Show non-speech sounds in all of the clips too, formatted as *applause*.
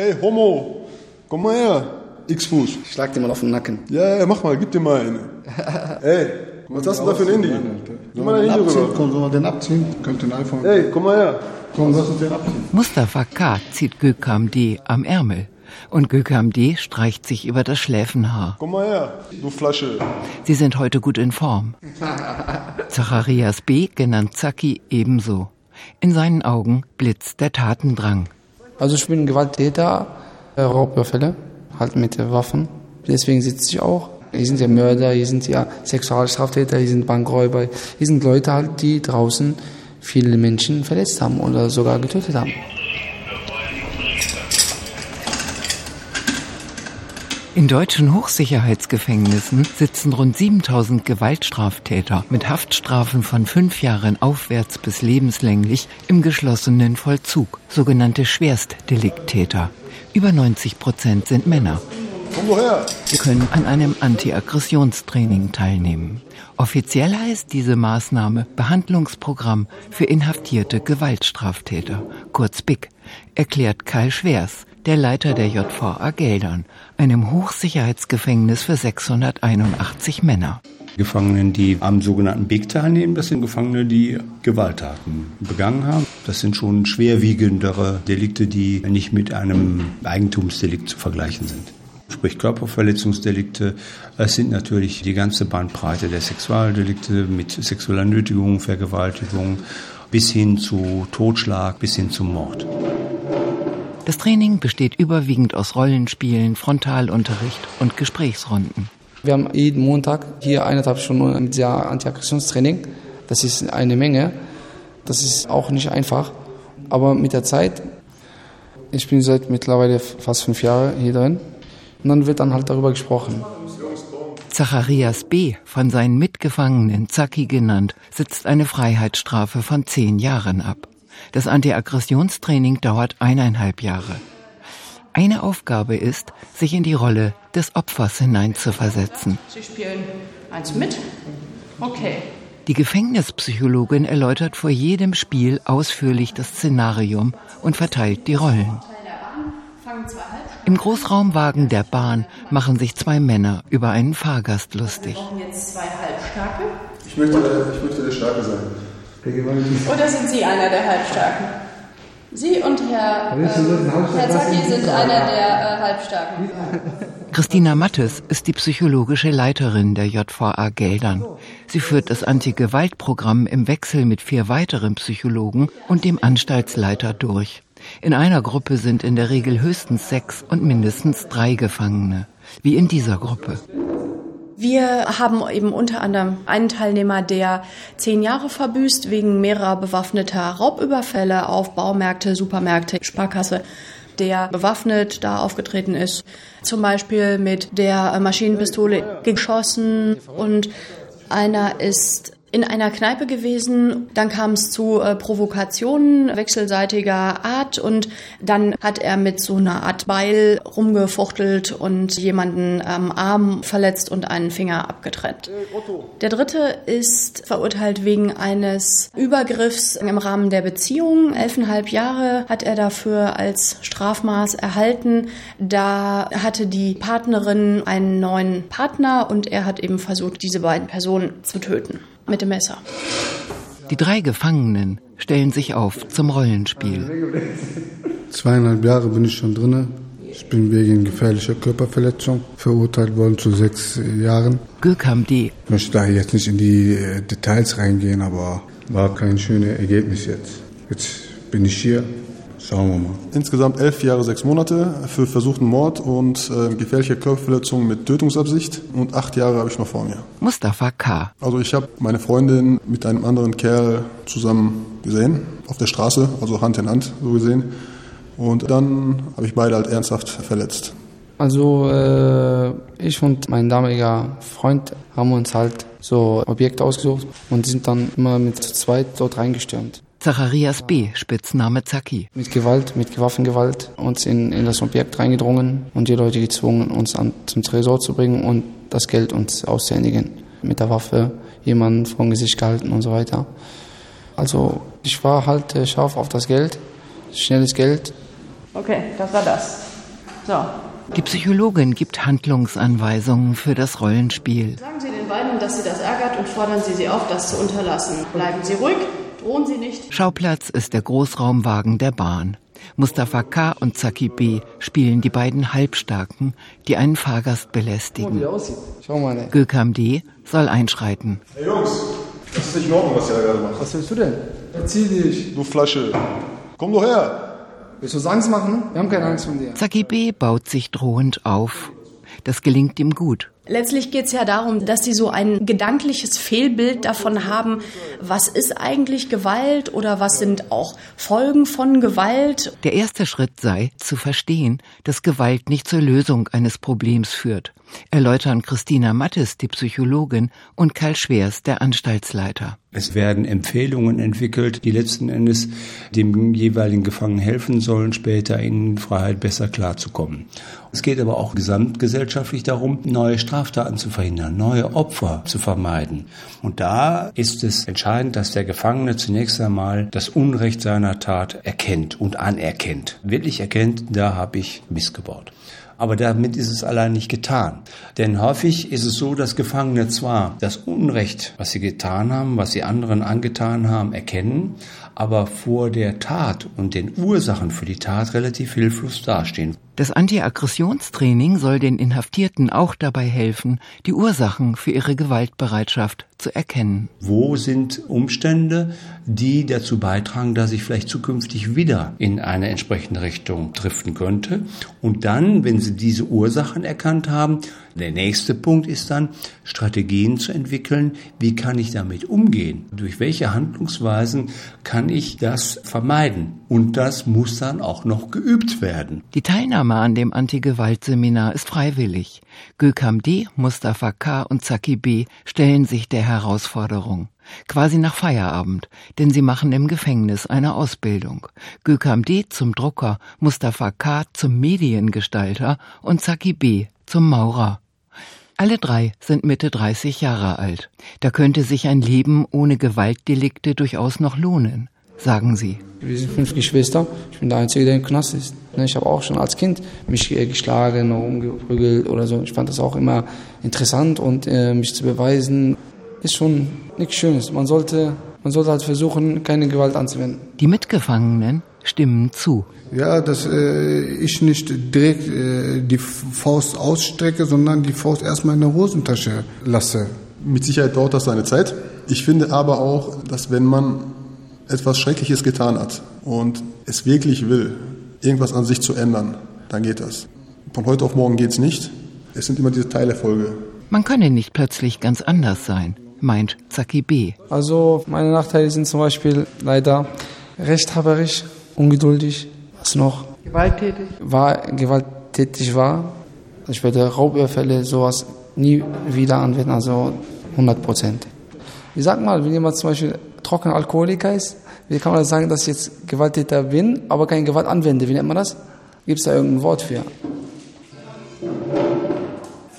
Ey, Homo, komm mal her. X-Fuß. Ich schlag dir mal auf den Nacken. Ja, ja, mach mal, gib dir mal eine. *laughs* Ey, was hast du da für ein Handy? Gib mal dein Handy rüber. Komm, sollen wir den abziehen? Könnt ein iPhone. Ey, komm mal her. Komm, lass uns den abziehen. Mustafa K. zieht Gökam D. am Ärmel. Und Gökam D. streicht sich über das Schläfenhaar. Komm mal her, du Flasche. Sie sind heute gut in Form. *laughs* Zacharias B., genannt Zaki, ebenso. In seinen Augen blitzt der Tatendrang. Also ich bin Gewalttäter, äh, Raubüberfälle, halt mit Waffen. Deswegen sitze ich auch. Hier sind ja Mörder, hier sind ja Sexualstraftäter, hier sind Bankräuber, hier sind Leute halt, die draußen viele Menschen verletzt haben oder sogar getötet haben. In deutschen Hochsicherheitsgefängnissen sitzen rund 7000 Gewaltstraftäter mit Haftstrafen von fünf Jahren aufwärts bis lebenslänglich im geschlossenen Vollzug, sogenannte Schwerstdelikttäter. Über 90 Prozent sind Männer. Sie können an einem Anti-Aggressionstraining teilnehmen. Offiziell heißt diese Maßnahme Behandlungsprogramm für inhaftierte Gewaltstraftäter, kurz BIC, erklärt Kai Schwers, der Leiter der JVA Geldern, einem Hochsicherheitsgefängnis für 681 Männer. Gefangenen, die am sogenannten BIG teilnehmen, das sind Gefangene, die Gewalttaten begangen haben. Das sind schon schwerwiegendere Delikte, die nicht mit einem Eigentumsdelikt zu vergleichen sind. Sprich Körperverletzungsdelikte. Es sind natürlich die ganze Bandbreite der Sexualdelikte mit sexueller Nötigung, Vergewaltigung bis hin zu Totschlag, bis hin zum Mord. Das Training besteht überwiegend aus Rollenspielen, Frontalunterricht und Gesprächsrunden. Wir haben jeden Montag hier eineinhalb Stunden mit sehr Antiaggressionstraining. Das ist eine Menge. Das ist auch nicht einfach. Aber mit der Zeit, ich bin seit mittlerweile fast fünf Jahre hier drin, und dann wird dann halt darüber gesprochen. Zacharias B., von seinen Mitgefangenen Zaki genannt, sitzt eine Freiheitsstrafe von zehn Jahren ab. Das Antiaggressionstraining dauert eineinhalb Jahre. Eine Aufgabe ist, sich in die Rolle des Opfers hineinzuversetzen. Sie spielen eins mit? Okay. Die Gefängnispsychologin erläutert vor jedem Spiel ausführlich das Szenarium und verteilt die Rollen. Im Großraumwagen der Bahn machen sich zwei Männer über einen Fahrgast lustig. Wir brauchen jetzt zwei Halbstarke. Ich möchte, ich möchte der Starke sein. Oder sind Sie einer der Halbstarken? Sie und Herr, äh, Herr Zacki sind einer der äh, Halbstarken. Christina Mattes ist die psychologische Leiterin der JVA Geldern. Sie führt das Anti-Gewalt-Programm im Wechsel mit vier weiteren Psychologen und dem Anstaltsleiter durch. In einer Gruppe sind in der Regel höchstens sechs und mindestens drei Gefangene, wie in dieser Gruppe. Wir haben eben unter anderem einen Teilnehmer, der zehn Jahre verbüßt wegen mehrerer bewaffneter Raubüberfälle auf Baumärkte, Supermärkte, Sparkasse der bewaffnet da aufgetreten ist, zum Beispiel mit der Maschinenpistole geschossen. Und einer ist in einer Kneipe gewesen. Dann kam es zu äh, Provokationen wechselseitiger Art und dann hat er mit so einer Art Beil rumgefuchtelt und jemanden am Arm verletzt und einen Finger abgetrennt. Der dritte ist verurteilt wegen eines Übergriffs im Rahmen der Beziehung. Elfeinhalb Jahre hat er dafür als Strafmaß erhalten. Da hatte die Partnerin einen neuen Partner und er hat eben versucht, diese beiden Personen zu töten mit dem Messer. Die drei Gefangenen stellen sich auf zum Rollenspiel. Zweieinhalb Jahre bin ich schon drinne. Ich bin wegen gefährlicher Körperverletzung verurteilt worden zu sechs Jahren. Gürkam D. Ich möchte da jetzt nicht in die äh, Details reingehen, aber war kein schönes Ergebnis jetzt. Jetzt bin ich hier. Schauen wir mal. Insgesamt elf Jahre, sechs Monate für versuchten Mord und äh, gefährliche Körperverletzung mit Tötungsabsicht. Und acht Jahre habe ich noch vor mir. Mustafa K. Also ich habe meine Freundin mit einem anderen Kerl zusammen gesehen, auf der Straße, also Hand in Hand so gesehen. Und dann habe ich beide halt ernsthaft verletzt. Also äh, ich und mein damaliger Freund haben uns halt so Objekte ausgesucht und sind dann immer mit zu zweit dort reingestürmt. Zacharias B., Spitzname Zaki. Mit Gewalt, mit Waffengewalt uns in, in das Objekt reingedrungen und die Leute gezwungen, uns an, zum Tresor zu bringen und das Geld uns auszuhändigen. Mit der Waffe jemanden vor dem Gesicht gehalten und so weiter. Also ich war halt äh, scharf auf das Geld, schnelles Geld. Okay, das war das. So. Die Psychologin gibt Handlungsanweisungen für das Rollenspiel. Sagen Sie den beiden, dass Sie das ärgert und fordern Sie sie auf, das zu unterlassen. Bleiben Sie ruhig, drohen Sie nicht. Schauplatz ist der Großraumwagen der Bahn. Mustafa K. und Zaki B. spielen die beiden Halbstarken, die einen Fahrgast belästigen. Gökam D. soll einschreiten. Hey Jungs, das ist nicht in Ordnung, was ihr da gerade macht. Was willst du denn? Erzieh dich. Du Flasche. Komm doch her. Willst du uns Angst machen? Wir haben keine Angst von dir. Zaki B. baut sich drohend auf. Das gelingt ihm gut. Letztlich geht es ja darum, dass sie so ein gedankliches Fehlbild davon haben, was ist eigentlich Gewalt oder was sind auch Folgen von Gewalt. Der erste Schritt sei, zu verstehen, dass Gewalt nicht zur Lösung eines Problems führt, erläutern Christina Mattes, die Psychologin, und Karl Schwers, der Anstaltsleiter. Es werden Empfehlungen entwickelt, die letzten Endes dem jeweiligen Gefangenen helfen sollen, später in Freiheit besser klarzukommen. Es geht aber auch gesamtgesellschaftlich darum, neue Straftaten zu verhindern, neue Opfer zu vermeiden. Und da ist es entscheidend, dass der Gefangene zunächst einmal das Unrecht seiner Tat erkennt und anerkennt. Wirklich erkennt, da habe ich missgebaut. Aber damit ist es allein nicht getan. Denn häufig ist es so, dass Gefangene zwar das Unrecht, was sie getan haben, was sie anderen angetan haben, erkennen, aber vor der Tat und den Ursachen für die Tat relativ hilflos dastehen. Das Antiaggressionstraining soll den Inhaftierten auch dabei helfen, die Ursachen für ihre Gewaltbereitschaft zu erkennen. Wo sind Umstände, die dazu beitragen, dass ich vielleicht zukünftig wieder in eine entsprechende Richtung driften könnte? Und dann, wenn Sie diese Ursachen erkannt haben, der nächste Punkt ist dann, Strategien zu entwickeln. Wie kann ich damit umgehen? Durch welche Handlungsweisen kann ich das vermeiden? Und das muss dann auch noch geübt werden. Die Teilnahme an dem Anti-Gewalt-Seminar ist freiwillig. Gökam D., Mustafa K. und Zaki B. stellen sich der Herausforderung. Quasi nach Feierabend, denn sie machen im Gefängnis eine Ausbildung. Gökam D. zum Drucker, Mustafa K. zum Mediengestalter und Zaki B. zum Maurer. Alle drei sind Mitte 30 Jahre alt. Da könnte sich ein Leben ohne Gewaltdelikte durchaus noch lohnen, sagen sie. Wir sind fünf Geschwister. Ich bin der Einzige, der im Knast ist. Ne, ich habe auch schon als Kind mich geschlagen, umgeprügelt oder so. Ich fand das auch immer interessant und äh, mich zu beweisen, ist schon nichts Schönes. Man sollte, man sollte halt versuchen, keine Gewalt anzuwenden. Die Mitgefangenen stimmen zu. Ja, dass äh, ich nicht direkt äh, die Faust ausstrecke, sondern die Faust erstmal in der Hosentasche lasse. Mit Sicherheit dauert das seine Zeit. Ich finde aber auch, dass wenn man etwas Schreckliches getan hat und es wirklich will, irgendwas an sich zu ändern, dann geht das. Von heute auf morgen geht es nicht. Es sind immer diese Teilerfolge. Man könne nicht plötzlich ganz anders sein, meint Zaki B. Also meine Nachteile sind zum Beispiel leider rechthaberisch, ungeduldig, was noch? Gewalttätig? War, gewalttätig war. Ich werde Raubüberfälle, sowas nie wieder anwenden, also 100 Prozent. Ich sag mal, wenn jemand zum Beispiel trockener Alkoholiker ist, wie kann man sagen, dass ich jetzt Gewalttäter bin, aber keine Gewalt anwende? Wie nennt man das? Gibt es da irgendein Wort für?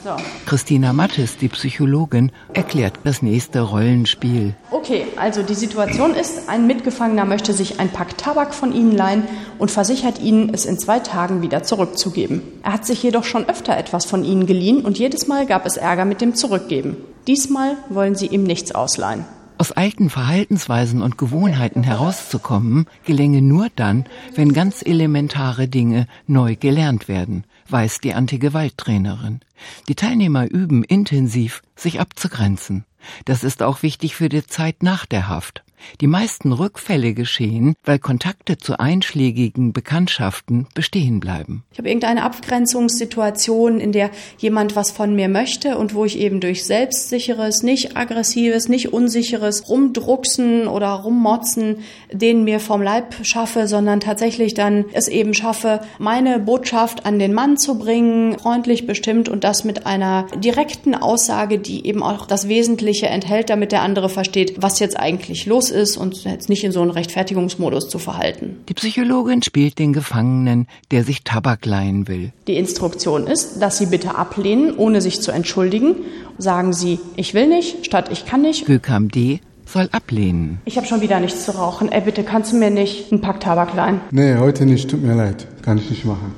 So. Christina Mattes, die Psychologin, erklärt das nächste Rollenspiel. Okay, also die Situation ist, ein Mitgefangener möchte sich ein Pack Tabak von Ihnen leihen und versichert Ihnen, es in zwei Tagen wieder zurückzugeben. Er hat sich jedoch schon öfter etwas von Ihnen geliehen und jedes Mal gab es Ärger mit dem Zurückgeben. Diesmal wollen Sie ihm nichts ausleihen. Aus alten Verhaltensweisen und Gewohnheiten herauszukommen, gelänge nur dann, wenn ganz elementare Dinge neu gelernt werden, weiß die Antigewalttrainerin. Die Teilnehmer üben intensiv, sich abzugrenzen. Das ist auch wichtig für die Zeit nach der Haft. Die meisten Rückfälle geschehen, weil Kontakte zu einschlägigen Bekanntschaften bestehen bleiben. Ich habe irgendeine Abgrenzungssituation, in der jemand was von mir möchte und wo ich eben durch selbstsicheres, nicht aggressives, nicht unsicheres Rumdrucksen oder Rummotzen den mir vom Leib schaffe, sondern tatsächlich dann es eben schaffe, meine Botschaft an den Mann zu bringen, freundlich bestimmt und das mit einer direkten Aussage, die eben auch das Wesentliche enthält, damit der andere versteht, was jetzt eigentlich los ist und jetzt nicht in so einen Rechtfertigungsmodus zu verhalten. Die Psychologin spielt den Gefangenen, der sich Tabak leihen will. Die Instruktion ist, dass Sie bitte ablehnen, ohne sich zu entschuldigen. Sagen Sie, ich will nicht, statt ich kann nicht. Gökam D soll ablehnen. Ich habe schon wieder nichts zu rauchen. Ey, bitte kannst du mir nicht einen Pack Tabak leihen? Nee, heute nicht. Tut mir leid. Kann ich nicht machen.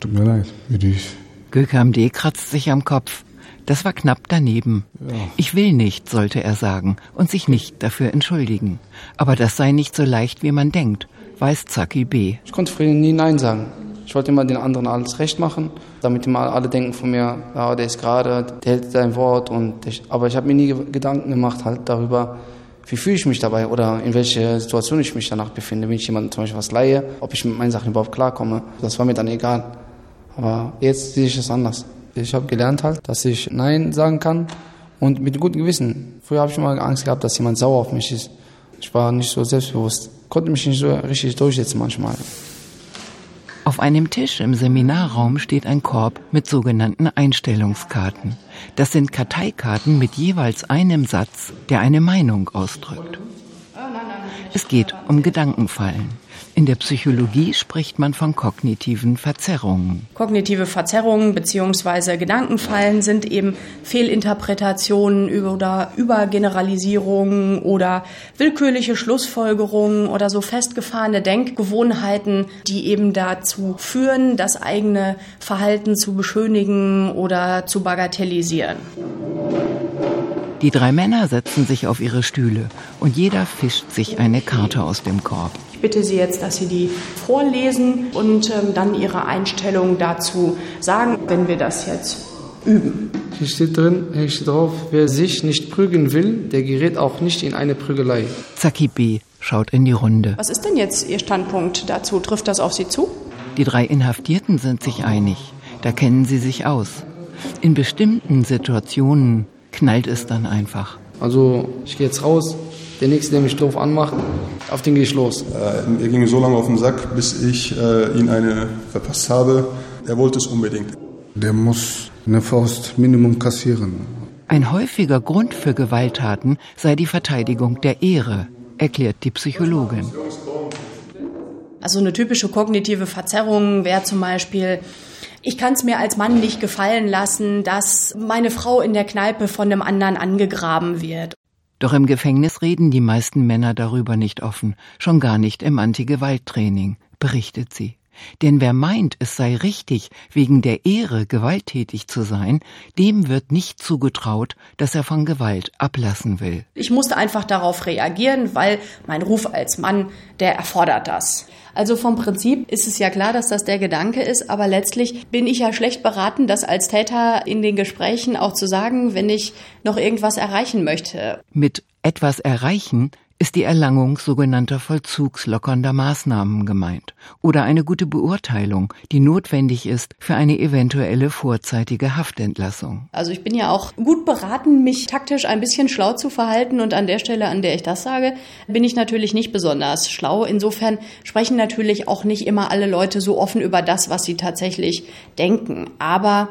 Tut mir leid, würde ich. Gökam D. kratzt sich am Kopf. Das war knapp daneben. Ja. Ich will nicht, sollte er sagen und sich nicht dafür entschuldigen. Aber das sei nicht so leicht, wie man denkt, weiß Zaki B. Ich konnte früher nie Nein sagen. Ich wollte immer den anderen alles recht machen, damit immer alle denken von mir, ja, der ist gerade, der hält sein Wort. Und ich, aber ich habe mir nie Gedanken gemacht halt darüber, wie fühle ich mich dabei oder in welcher Situation ich mich danach befinde. Wenn ich jemandem zum Beispiel was leihe, ob ich mit meinen Sachen überhaupt klarkomme. Das war mir dann egal. Aber jetzt sehe ich es anders. Ich habe gelernt halt, dass ich Nein sagen kann und mit gutem Gewissen. Früher habe ich immer Angst gehabt, dass jemand sauer auf mich ist. Ich war nicht so selbstbewusst, konnte mich nicht so richtig durchsetzen manchmal. Auf einem Tisch im Seminarraum steht ein Korb mit sogenannten Einstellungskarten. Das sind Karteikarten mit jeweils einem Satz, der eine Meinung ausdrückt. Es geht um Gedankenfallen. In der Psychologie spricht man von kognitiven Verzerrungen. Kognitive Verzerrungen bzw. Gedankenfallen sind eben Fehlinterpretationen oder Übergeneralisierungen oder willkürliche Schlussfolgerungen oder so festgefahrene Denkgewohnheiten, die eben dazu führen, das eigene Verhalten zu beschönigen oder zu bagatellisieren. Die drei Männer setzen sich auf ihre Stühle und jeder fischt sich eine Karte aus dem Korb. Ich bitte Sie jetzt, dass Sie die vorlesen und ähm, dann Ihre Einstellung dazu sagen, wenn wir das jetzt üben. Hier steht drin, hier steht drauf, wer sich nicht prügeln will, der gerät auch nicht in eine Prügelei. Zaki B. schaut in die Runde. Was ist denn jetzt Ihr Standpunkt dazu? Trifft das auf Sie zu? Die drei Inhaftierten sind sich einig. Da kennen sie sich aus. In bestimmten Situationen knallt es dann einfach. Also ich gehe jetzt raus, der Nächste, der mich doof anmacht, auf den gehe ich los. Äh, er ging so lange auf den Sack, bis ich äh, ihn eine verpasst habe. Er wollte es unbedingt. Der muss eine Faust Minimum kassieren. Ein häufiger Grund für Gewalttaten sei die Verteidigung der Ehre, erklärt die Psychologin. Also eine typische kognitive Verzerrung wäre zum Beispiel, ich kann es mir als Mann nicht gefallen lassen, dass meine Frau in der Kneipe von einem anderen angegraben wird. Doch im Gefängnis reden die meisten Männer darüber nicht offen, schon gar nicht im Anti-Gewalt-Training, berichtet sie. Denn wer meint, es sei richtig, wegen der Ehre gewalttätig zu sein, dem wird nicht zugetraut, dass er von Gewalt ablassen will. Ich musste einfach darauf reagieren, weil mein Ruf als Mann, der erfordert das. Also vom Prinzip ist es ja klar, dass das der Gedanke ist, aber letztlich bin ich ja schlecht beraten, das als Täter in den Gesprächen auch zu sagen, wenn ich noch irgendwas erreichen möchte. Mit etwas erreichen ist die Erlangung sogenannter vollzugslockernder Maßnahmen gemeint oder eine gute Beurteilung, die notwendig ist für eine eventuelle vorzeitige Haftentlassung. Also ich bin ja auch gut beraten, mich taktisch ein bisschen schlau zu verhalten und an der Stelle, an der ich das sage, bin ich natürlich nicht besonders schlau. Insofern sprechen natürlich auch nicht immer alle Leute so offen über das, was sie tatsächlich denken. Aber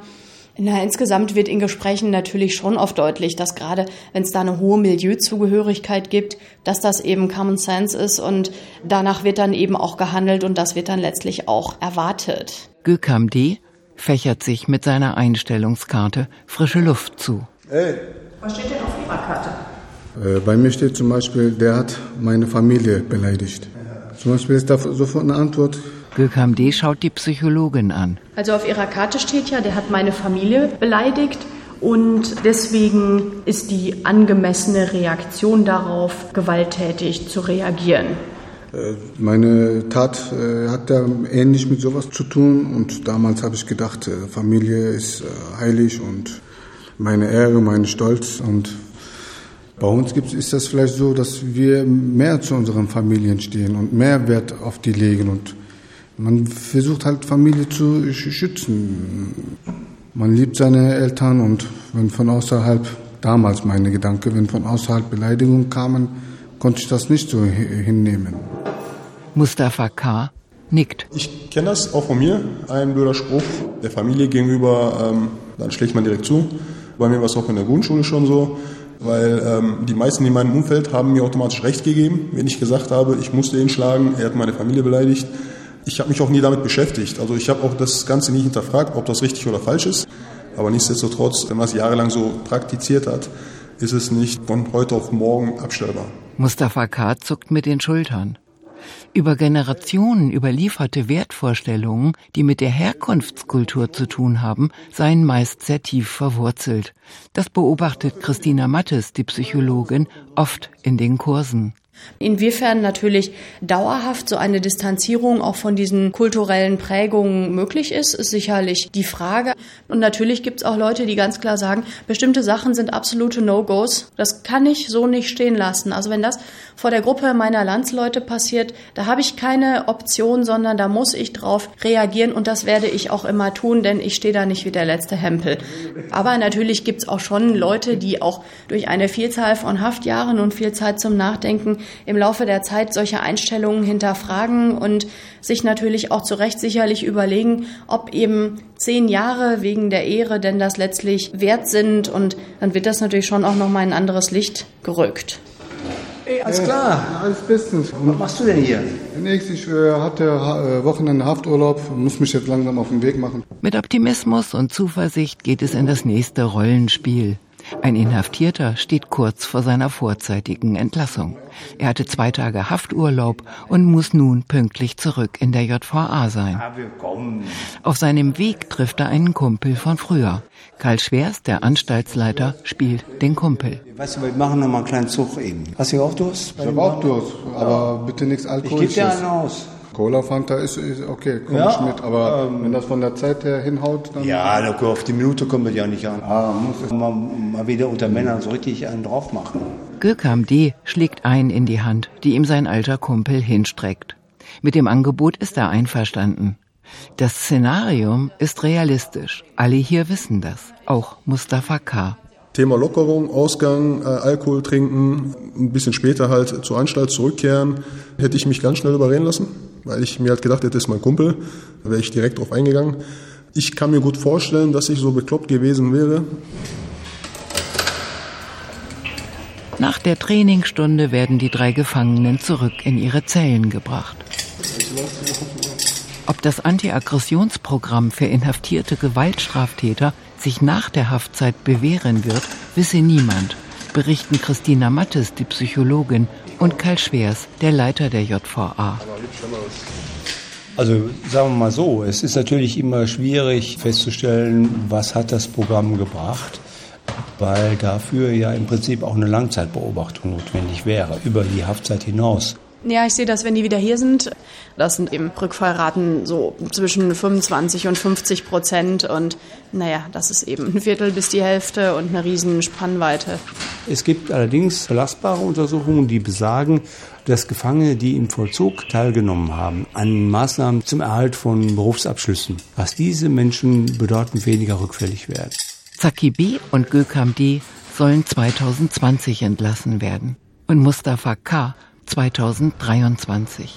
na, insgesamt wird in Gesprächen natürlich schon oft deutlich, dass gerade wenn es da eine hohe Milieuzugehörigkeit gibt, dass das eben Common Sense ist und danach wird dann eben auch gehandelt und das wird dann letztlich auch erwartet. Gökam D. fächert sich mit seiner Einstellungskarte frische Luft zu. Hey. Was steht denn auf Ihrer Karte? Äh, bei mir steht zum Beispiel, der hat meine Familie beleidigt. Zum Beispiel ist da sofort eine Antwort, Gökam D. schaut die Psychologin an. Also auf ihrer Karte steht ja, der hat meine Familie beleidigt. Und deswegen ist die angemessene Reaktion darauf, gewalttätig zu reagieren. Äh, meine Tat äh, hat da ähnlich mit sowas zu tun. Und damals habe ich gedacht, äh, Familie ist heilig und meine Ehre, mein Stolz. Und bei uns gibt, ist das vielleicht so, dass wir mehr zu unseren Familien stehen und mehr Wert auf die legen. Und man versucht halt Familie zu schützen. Man liebt seine Eltern und wenn von außerhalb, damals meine Gedanke, wenn von außerhalb Beleidigungen kamen, konnte ich das nicht so hinnehmen. Mustafa K. nickt. Ich kenne das auch von mir, ein blöder Spruch der Familie gegenüber, ähm, dann schlägt man direkt zu. Bei mir war es auch in der Grundschule schon so, weil ähm, die meisten in meinem Umfeld haben mir automatisch recht gegeben, wenn ich gesagt habe, ich musste ihn schlagen, er hat meine Familie beleidigt. Ich habe mich auch nie damit beschäftigt. Also ich habe auch das Ganze nie hinterfragt, ob das richtig oder falsch ist. Aber nichtsdestotrotz, wenn man es jahrelang so praktiziert hat, ist es nicht von heute auf morgen abstellbar. Mustafa K. zuckt mit den Schultern. Über Generationen überlieferte Wertvorstellungen, die mit der Herkunftskultur zu tun haben, seien meist sehr tief verwurzelt. Das beobachtet Christina Mattes, die Psychologin, oft in den Kursen. Inwiefern natürlich dauerhaft so eine Distanzierung auch von diesen kulturellen Prägungen möglich ist, ist sicherlich die Frage. Und natürlich gibt es auch Leute, die ganz klar sagen, bestimmte Sachen sind absolute No-Gos. Das kann ich so nicht stehen lassen. Also wenn das vor der Gruppe meiner Landsleute passiert, da habe ich keine Option, sondern da muss ich drauf reagieren und das werde ich auch immer tun, denn ich stehe da nicht wie der letzte Hempel. Aber natürlich gibt es auch schon Leute, die auch durch eine Vielzahl von Haftjahren und viel Zeit zum Nachdenken im Laufe der Zeit solche Einstellungen hinterfragen und sich natürlich auch zu Recht sicherlich überlegen, ob eben zehn Jahre wegen der Ehre denn das letztlich wert sind und dann wird das natürlich schon auch nochmal in ein anderes Licht gerückt. Ey, alles klar. Ja, alles bestens. Was machst du denn hier? Nächstes, ich äh, hatte äh, Wochenende Hafturlaub, muss mich jetzt langsam auf den Weg machen. Mit Optimismus und Zuversicht geht es in das nächste Rollenspiel. Ein Inhaftierter steht kurz vor seiner vorzeitigen Entlassung. Er hatte zwei Tage Hafturlaub und muss nun pünktlich zurück in der JVA sein. Auf seinem Weg trifft er einen Kumpel von früher. Karl Schwers, der Anstaltsleiter, spielt den Kumpel. Weißt du, wir machen noch mal einen kleinen Zug eben. Hast du auch Durst? Ich habe auch Durst, aber bitte nichts Alkoholisches. Ich gebe dir einen aus. Cola Fanta ist, ist okay, komm ja, ich mit, aber ähm, wenn das von der Zeit her hinhaut, dann. Ja, auf die Minute kommt es ja nicht an. Ah, muss mal, mal wieder unter Männern so richtig einen drauf machen. Gökam D. schlägt ein in die Hand, die ihm sein alter Kumpel hinstreckt. Mit dem Angebot ist er einverstanden. Das Szenarium ist realistisch. Alle hier wissen das. Auch Mustafa K. Thema Lockerung, Ausgang, äh, Alkohol trinken, ein bisschen später halt zur Anstalt zurückkehren, hätte ich mich ganz schnell überreden lassen, weil ich mir halt gedacht hätte, das ist mein Kumpel, da wäre ich direkt drauf eingegangen. Ich kann mir gut vorstellen, dass ich so bekloppt gewesen wäre. Nach der Trainingsstunde werden die drei Gefangenen zurück in ihre Zellen gebracht. Ob das Antiaggressionsprogramm für inhaftierte Gewaltstraftäter sich nach der Haftzeit bewähren wird, wisse niemand, berichten Christina Mattes, die Psychologin, und Karl Schwers, der Leiter der JVA. Also sagen wir mal so, es ist natürlich immer schwierig festzustellen, was hat das Programm gebracht, weil dafür ja im Prinzip auch eine Langzeitbeobachtung notwendig wäre, über die Haftzeit hinaus. Ja, ich sehe das, wenn die wieder hier sind. Das sind eben Rückfallraten so zwischen 25 und 50 Prozent. Und naja, das ist eben ein Viertel bis die Hälfte und eine riesen Spannweite. Es gibt allerdings belastbare Untersuchungen, die besagen, dass Gefangene, die im Vollzug teilgenommen haben, an Maßnahmen zum Erhalt von Berufsabschlüssen, dass diese Menschen bedeutend weniger rückfällig werden. Zaki B. und Gökam D. sollen 2020 entlassen werden. Und Mustafa K 2023.